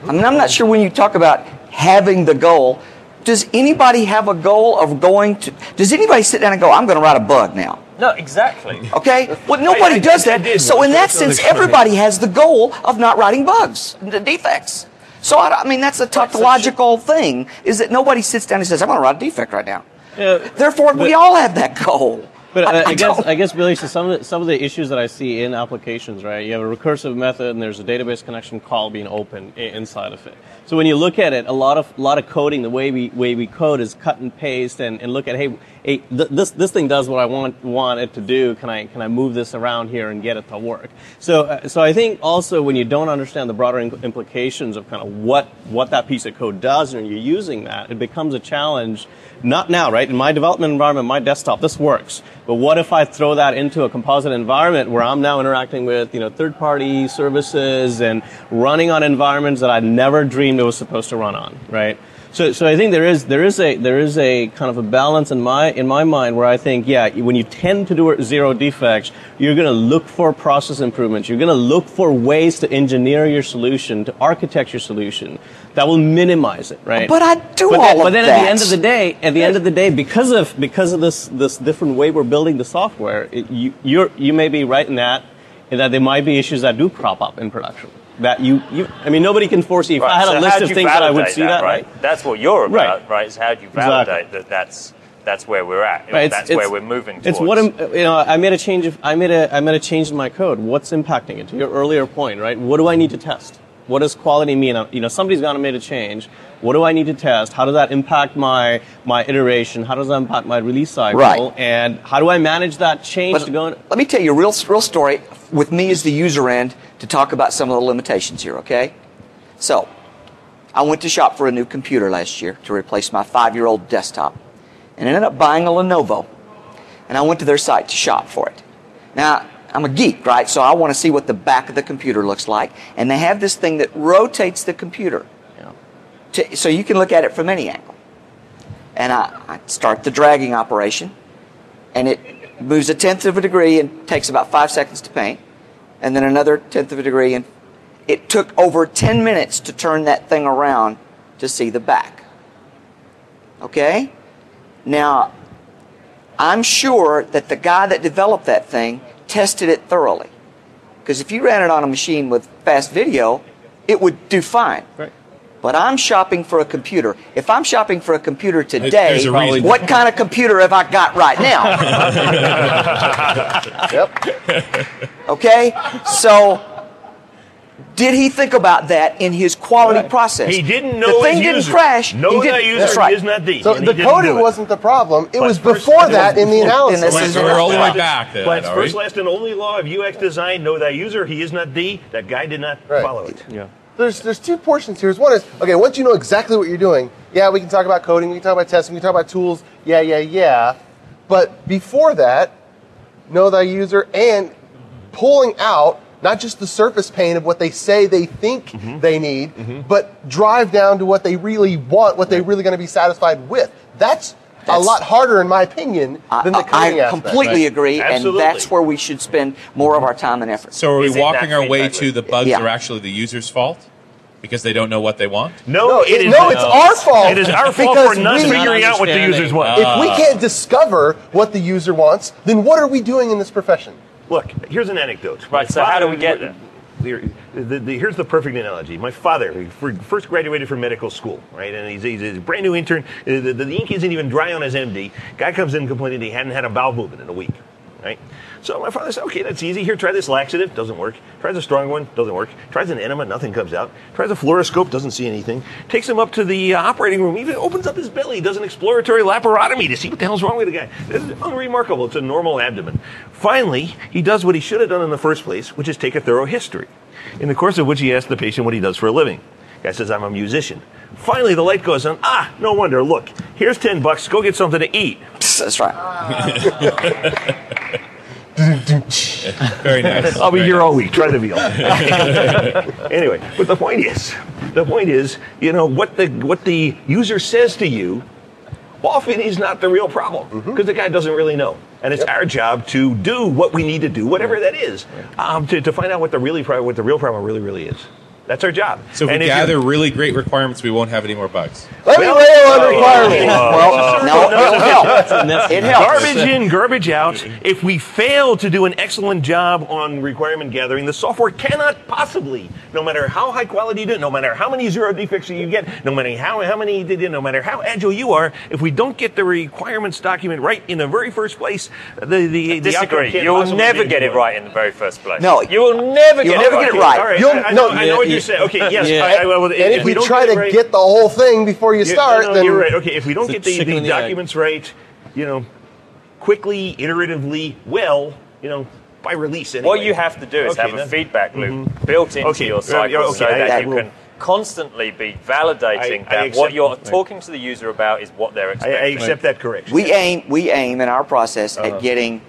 I mean, I'm not sure when you talk about having the goal. Does anybody have a goal of going to? Does anybody sit down and go, "I'm going to write a bug now"? No, exactly. Okay. [LAUGHS] Well, nobody I- I- does that. so in that sense, [LAUGHS] everybody has the goal of not writing bugs, the defects. So I, I mean, that's a tautological thing. Is that nobody sits down and says, "I'm going to write a defect right now." Yeah, Therefore, we all have that goal. But uh, [LAUGHS] I, guess I guess Billy, so some of the, some of the issues that I see in applications, right? You have a recursive method, and there's a database connection call being open inside of it. So when you look at it, a lot of lot of coding, the way we way we code is cut and paste, and, and look at hey, hey th- this this thing does what I want want it to do. Can I can I move this around here and get it to work? So uh, so I think also when you don't understand the broader im- implications of kind of what what that piece of code does, and you're using that, it becomes a challenge. Not now, right? In my development environment, my desktop, this works. But what if I throw that into a composite environment where I'm now interacting with, you know, third-party services and running on environments that I never dreamed it was supposed to run on, right? So, so I think there is there is a there is a kind of a balance in my in my mind where I think yeah when you tend to do zero defects you're going to look for process improvements. You're going to look for ways to engineer your solution to architect your solution that will minimize it right? But I do but all then, of but then that. at the end of the day at the end of the day because of because of this this different way we're building the software it, you you're, you may be right in that in that there might be issues that do crop up in production that you, you I mean nobody can foresee if I had so a list of things that I would see that, right That's what you're about, Right. right? Is how do you Exactly. validate that that's that's where we're at. Right, that's it's- where we're moving towards. It's what am- you know. I made a change. Of, I made a I made a change in my code. What's impacting it? To your earlier point, right? What do I need to test? What does quality mean? Uh, You know, somebody's gone and made a change. What do I need to test? How does that impact my my iteration? How does that impact my release cycle? Right. And how do I manage that change But to go? In, let me tell you a real, real story with me as the user end to talk about some of the limitations here, okay? So, I went to shop for a new computer last year to replace my five year old desktop and ended up buying a Lenovo. And I went to their site to shop for it. Now, I'm a geek, right? So I want to see what the back of the computer looks like. And they have this thing that rotates the computer. Yeah. To, so you can look at it from any angle. And I, I start the dragging operation, and it moves a tenth of a degree and takes about five seconds to paint, and then another tenth of a degree. And it took over 10 minutes to turn that thing around to see the back. Okay? Now, I'm sure that the guy that developed that thing tested it thoroughly. Because if you ran it on a machine with fast video, it would do fine. Right. But I'm shopping for a computer. If I'm shopping for a computer today, a what kind of computer have I got right now? [LAUGHS] Yep. Okay? So, did he think about that in his quality process? He didn't know The thing didn't user. crash. Know he that didn't- user That's right. is not the. So the coding wasn't the problem. It But was first- before that in the And analysis. this so we're all the way back then, But are first, we? last, and only law of UX design: know that user. He is not the. That guy did not Right. follow it. yeah. There's there's two portions here. One is okay. Once you know exactly what you're doing, yeah, we can talk about coding, we can talk about testing, we can talk about tools. Yeah, yeah, yeah. But before that, know thy user and pulling out not just the surface pain of what they say they think Mm-hmm. they need, but drive down to what they really want, what they're really going to be satisfied with. That's, a lot harder, in my opinion, than the I, coding I aspect. completely agree, Absolutely. and that's where we should spend more of our time and effort. So are we Is walking our way to the bugs Yeah. are actually the user's fault because they don't know what they want? No, No, it it- is. no, it's our fault. It is our fault for not figuring out what the Understanding. users want. If we ah. can't discover what the user wants, then what are we doing in this profession? Look, here's an anecdote. Right, so how do we get there? The- the- here's the perfect analogy. My father he fir- first graduated from medical school, right? And he's, he's a brand new intern. Uh, The, the, the ink isn't even dry on his MD. Guy comes in complaining he hadn't had a bowel movement in a week. Right? So my father said, okay, that's easy. Here, try this laxative, doesn't work. Tries a strong one, doesn't work. Tries an enema, nothing comes out. Tries a fluoroscope, doesn't see anything. Takes him up to the uh, operating room, even opens up his belly, does an exploratory laparotomy to see what the hell's wrong with the guy. This is unremarkable. It's a normal abdomen. Finally, he does what he should have done in the first place, which is take a thorough history, in the course of which he asks the patient what he does for a living. Guy says, I'm a musician. Finally, the light goes on. Ah, no wonder. Look, here's 10 bucks. Go get something to eat. That's right. [LAUGHS] Very nice. I'll be Very here nice. all week. Try the veal. anyway, but the point is, the point is, you know, what the what the user says to you often is not the real problem because the guy doesn't really know. And it's our job to do what we need to do, whatever that is, um, to, to find out what the really pro- what the real problem really really is. That's our job. So if And we you- gather really great requirements, we won't have any more bugs. Let me Well- rail on uh, requirements. Uh, well, uh, no, it'll help. It helps. Garbage in, garbage out. If we fail to do an excellent job on requirement gathering, the software cannot possibly, no matter how high quality you do, it, no matter how many zero defects you get, no matter how, how many, you did, no matter how agile you are, if we don't get the requirements document right in the very first place, the, the, the Disagree. can't You'll never get it right in the very first place. No. you will never You'll get never it get right. it right. All right, You'll- I, I know, no, I know what yeah, you're saying. Okay, yes. yeah. I, I, well, And if we you don't try get it to right- get the whole thing before you Yeah, start, no, then you're right. Okay, if we don't It's get the the, chicken the and the egg. documents right, you know, quickly, iteratively, well, you know, by release anyway. What you have to do is Okay, have a then. feedback loop built into Okay, your yeah, cycle yeah, okay, so I- that I you will- can constantly be validating I- I that accept- what you're right. talking to the user about is what they're I, I expecting. accept that correction. We aim we aim in our process Uh-huh. at getting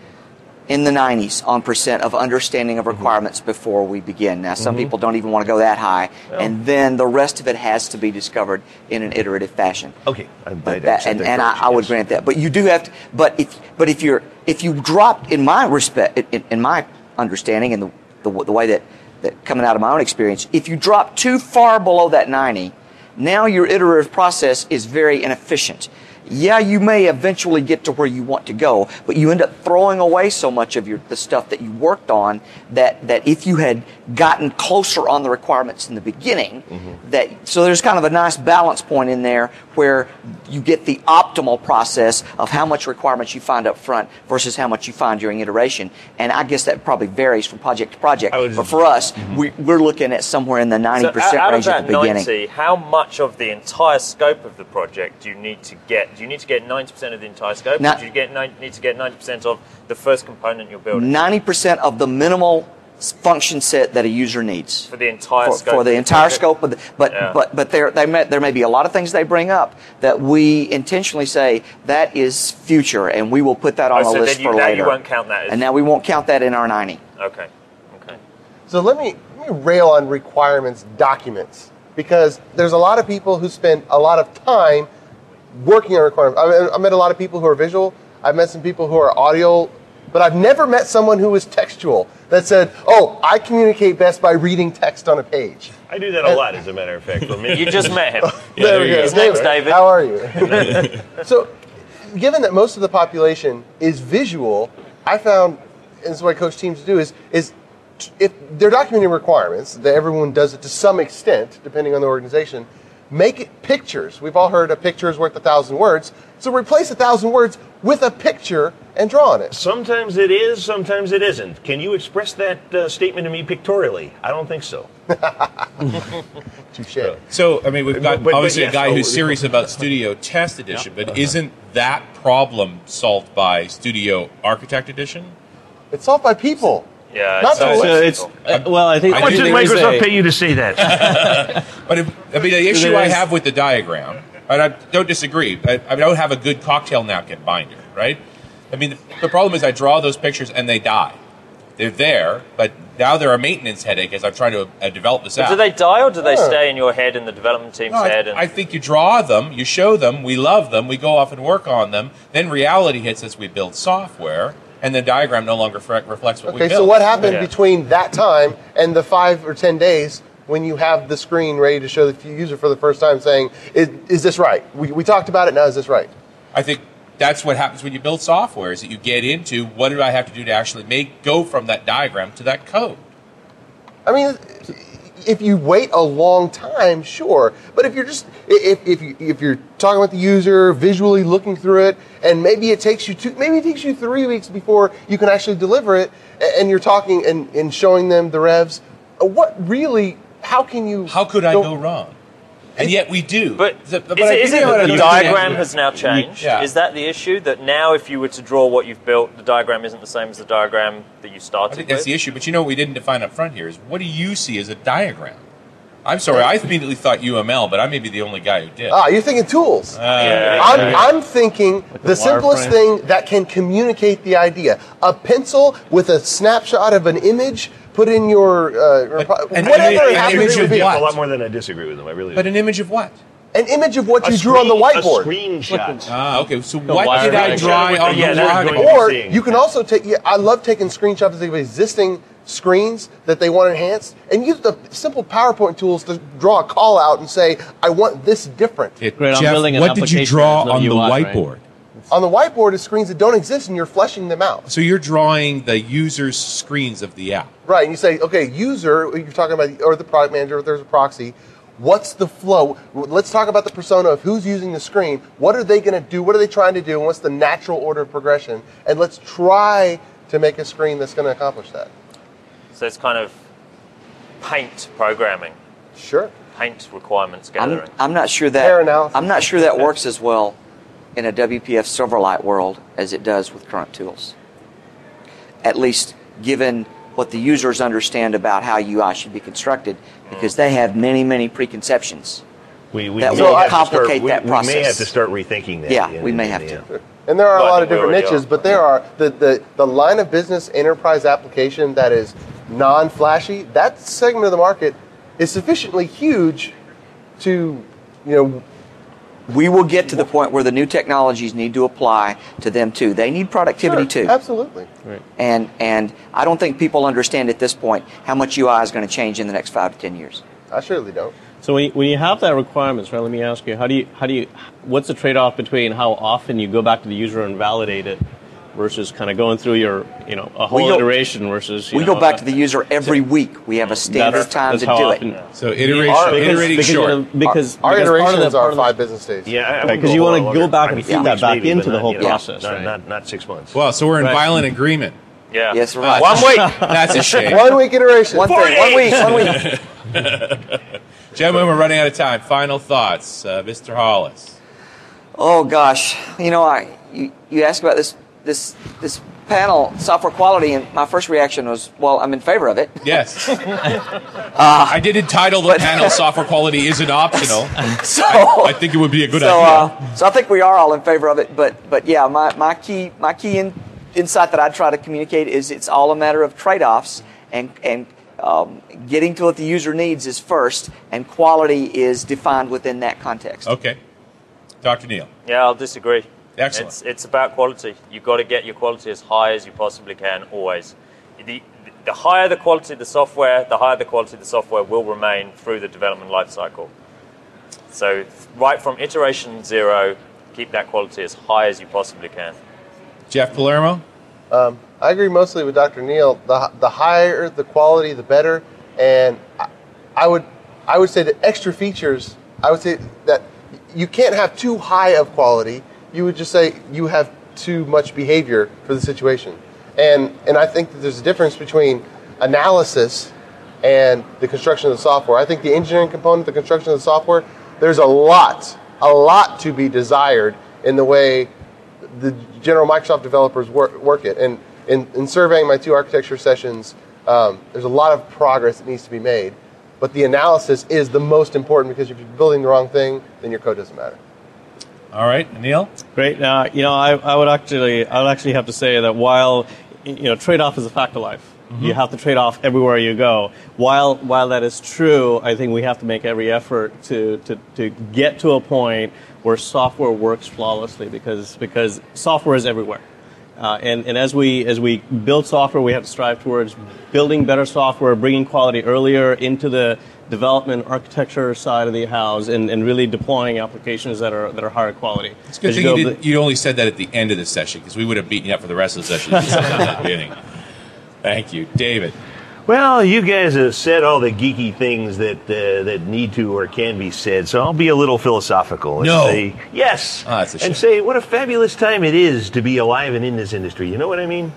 in the 90s on percent of understanding Mm-hmm. of requirements before we begin. Now, some people don't even want to go that high, and then the rest of it has to be discovered in an iterative fashion. Okay, I, that, and, and I, I would grant that. But you do have to. But if but if you're if you drop in my respect in, in my understanding and the, the the way that that coming out of my own experience, if you drop too far below that ninety, now your iterative process is very inefficient. Yeah, you may eventually get to where you want to go, but you end up throwing away so much of your the stuff that you worked on that that if you had gotten closer on the requirements in the beginning, that so there's kind of a nice balance point in there where you get the optimal process of how much requirements you find up front versus how much you find during iteration. And I guess that probably varies from project to project. I would- But for us, mm-hmm. we, we're looking at somewhere in the 90% So out, out of at that the beginning. 90, how much of the entire scope of the project do you need to get? Do you need to get 90% of the entire scope, Now- or do you get need to get 90% of the first component you're building 90% of the minimal s- function set that a user needs. for the entire for, scope? for the entire scope of the, but Yeah. but but there they may, there may be a lot of things they bring up that we intentionally say that is future and we will put that on Oh, a so list then you, for now later. you won't count that as and now we won't count that in our 90. okay. Okay. So let me, let me rail on requirements documents because there's a lot of people who spend a lot of time working on requirements. I, I met a lot of people who are visual. I've met some people who are audio, but I've never met someone who was textual that said, "Oh, I communicate best by reading text on a page." I do that a lot, as a matter of fact. For me, You just met him. [LAUGHS] There we go. His name's David. How are you? [LAUGHS] so, given that most of the population is visual, I found, and this is what I coach teams to do, is is if they're documenting requirements, that everyone does it to some extent, depending on the organization. Make it pictures. We've all heard a picture is worth a thousand words. So replace a thousand words with a picture and draw on it. sometimes it is, sometimes it isn't. Can you express that uh, statement to me pictorially? I don't think so. [LAUGHS] Touche. So, I mean, we've got But- but- obviously yes, a guy oh, who's serious about Studio Test Edition, but isn't that problem solved by Studio Architect Edition? It's solved by people. Yeah. Not so to So it's- it's uh, well, I think How much did Microsoft a- pay you to say that? [LAUGHS] But if, I mean, the [LAUGHS] issue I have with the diagram, and I don't disagree, I, I don't have a good cocktail napkin binder, right? I mean, the, the problem is I draw those pictures and they die. They're there, but now they're a maintenance headache as I'm trying to uh, develop this out. do they die or do they Huh. stay in your head and the development team's No, head? I, And I think you draw them, you show them, we love them, we go off and work on them. Then reality hits as we build software, and the diagram no longer fre- reflects what we built. Okay, so what happened Yeah. between that time and the five or ten days when you have the screen ready to show the user for the first time saying, is, is this right? We, we talked about it, now is this right? I think that's what happens when you build software is that you get into what do I have to do to actually make go from that diagram to that code. I mean, if you wait a long time, sure. But if you're just if if you, if you're talking with the user, visually looking through it, and maybe it takes you two, maybe it takes you three weeks before you can actually deliver it, and you're talking and, and showing them the revs. uh, What really? How can you? How could I go wrong? And yet we do. But, The- but is, it, is it that the diagram has now changed? Yeah. Is that the issue? That now, if you were to draw what you've built, the diagram isn't the same as the diagram that you started. I started think with? that's the issue. But you know what we didn't define up front here is what do you see as a diagram? I'm sorry, I immediately thought UML, but I may be the only guy who did. Ah, you're thinking tools. Yeah. I'm, I'm thinking the simplest wireframe. thing that can communicate the idea. A pencil with a snapshot of an image put in your uh, But an whatever image- it an happens image to of be. what? a lot more than I disagree with them. I really. But do. an image of what? An image of what A you drew on the whiteboard. A screenshot. Ah, okay. So what did I draw on Yeah, the whiteboard? Or you can also take. Yeah, I love taking screenshots of existing screens that they want enhanced, and use the simple PowerPoint tools to draw a call out and say, "I want this different." Great, I'm Jeff, building an what did you draw on the UI, right? Whiteboard? On the whiteboard is screens that don't exist, and you're fleshing them out. So you're drawing the user's screens of the app. Right, and you say, okay, user, you're talking about, or the product manager, if there's a proxy, what's the flow? Let's talk about the persona of who's using the screen. What are they going to do? What are they trying to do? And what's the natural order of progression? And let's try to make a screen that's going to accomplish that. So it's kind of paint programming, Sure. paint requirements I'm, gathering. I'm not sure Pair that analysis. I'm not sure that works as well in a WPF Silverlight world as it does with current tools. At least given what the users understand about how UI should be constructed, because they have many, many preconceptions. We, we That may will have to start- complicate we- that We may have to start rethinking that. Yeah, we may have yeah. to. And there are Well, a I lot of different niches, are. but there are the, the, the line of business enterprise application that is non flashy, that segment of the market is sufficiently huge to, you know, We will get to the point where the new technologies need to apply to them too. They need productivity Sure, too. Absolutely. And and I don't think people understand at this point how much UI is going to change in the next five to ten years. I surely don't. So when you, when you have that requirements, right? Let me ask you, how do you how do you what's the trade-off between how often you go back to the user and validate it versus kind of going through your you know a whole go- iteration versus you We know, go back a- to the user every week. We have a standard that's- time that's to how do often- it. So iteration, Our- because, iterating because, short. You know, because Our because part of iterations the, part are of the- five business days. Yeah, I- I Right, wouldn't 'cause go you wanna go back and I mean, feed that back maybe, into but the whole you process, Not, right? not, not six months. Well, so we're in violent agreement. Yeah. Yes, right. One week. [LAUGHS] That's a shame. One week iteration. One thing, one week, one week. [LAUGHS] Gentlemen, we're running out of time. Final thoughts, uh, Mr. Hollis. Oh gosh, you know, I you, you asked about this this this panel software quality, and my first reaction was, well, I'm in favor of it. Yes. [LAUGHS] I did entitle the panel [LAUGHS] "Software Quality Isn't Optional." [LAUGHS] So I think it would be a good so, idea. uh, so I think we are all in favor of it. But but yeah, my, my key my key in, insight that I try to communicate is it's all a matter of trade offs and and um, getting to what the user needs is first, and quality is defined within that context. Okay, Dr. Neil. Yeah, I'll disagree. Excellent. It's, it's about quality. You've got to get your quality as high as you possibly can, always. The, the higher the quality of the software, the higher the quality of the software will remain through the development life cycle. So, right from iteration zero, keep that quality as high as you possibly can. Jeff Palermo. Um, I agree mostly with Dr. Neil. The, the higher the quality, the better. And I, I would I would say that extra features. I would say that you can't have too high of quality. You would just say you have too much behavior for the situation. And and I think that there's a difference between analysis and the construction of the software. I think the engineering component, the construction of the software, there's a lot, a lot to be desired in the way the general Microsoft developers work, work it. And in, in surveying my two architecture sessions, um, there's a lot of progress that needs to be made. But the analysis is the most important because if you're building the wrong thing, then your code doesn't matter. All right, Neil. Great. Uh, you know, I, I would actually, I would actually have to say that while, you know, trade-off is a fact of life. You have to trade off everywhere you go. While while that is true, I think we have to make every effort to, to, to get to a point where software works flawlessly because because software is everywhere. Uh, and, and as we as we build software, we have to strive towards building better software, bringing quality earlier into the development architecture side of the house, and, and really deploying applications that are that are higher quality. It's a good thing you you, did, you only said that at the end of the session because we would have beaten you up for the rest of the session if you said that at the. [LAUGHS] Thank you, David. Well, you guys have said all the geeky things that uh, that need to or can be said, so I'll be a little philosophical and No. say yes, Oh, that's a shame. and say what a fabulous time it is to be alive and in this industry. You know what I mean?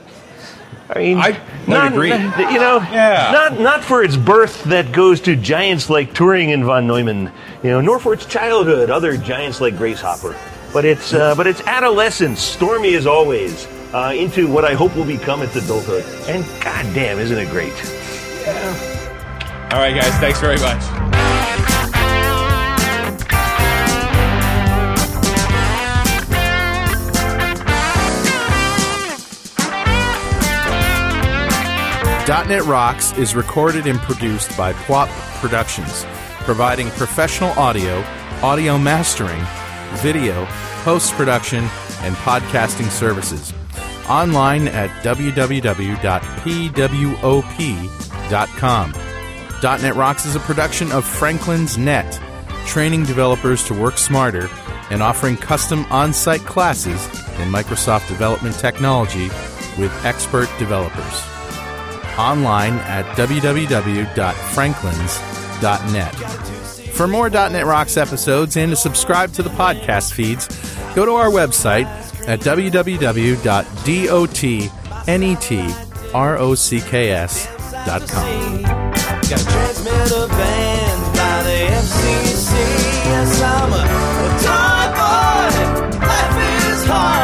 I mean, I would agree. You know, Yeah. not not for its birth that goes to giants like Turing and von Neumann, you know, nor for its childhood, other giants like Grace Hopper, but it's uh, but its adolescence, stormy as always, uh, into what I hope will become its adulthood. And goddamn, isn't it great? Yeah. All right, guys. Thanks very much. .NET Rocks is recorded and produced by PWOP Productions, providing professional audio, audio mastering, video, post-production, and podcasting services. Online at www.pwop.com. .NET Rocks is a production of Franklin's Net, training developers to work smarter and offering custom on-site classes in Microsoft development technology with expert developers online at www.franklins.net. For more .NET Rocks episodes and to subscribe to the podcast feeds, go to our website at www.dotnetrocks.com. Life is hard.